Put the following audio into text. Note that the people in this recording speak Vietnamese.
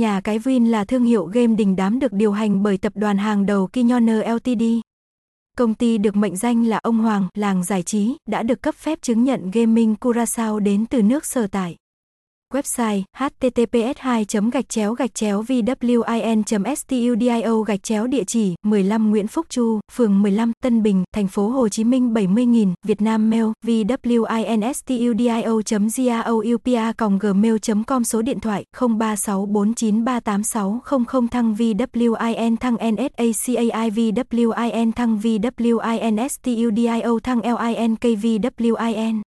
Nhà cái Win là thương hiệu game đình đám được điều hành bởi tập đoàn hàng đầu Kinyoner Ltd. Công ty được mệnh danh là ông Hoàng, làng giải trí, đã được cấp phép chứng nhận gaming Curaçao đến từ nước sở tại. Website https 2 gạch chéo gạch chéo vwin studio gạch chéo địa chỉ 15 Nguyễn Phúc Chu, phường 15, Tân Bình, thành phố Hồ Chí Minh 70.000, Việt Nam mail vwin studio gmail com số điện thoại 0364938600 thăng vwin thăng nsacai vwin thăng vwin studio thăng linkvwin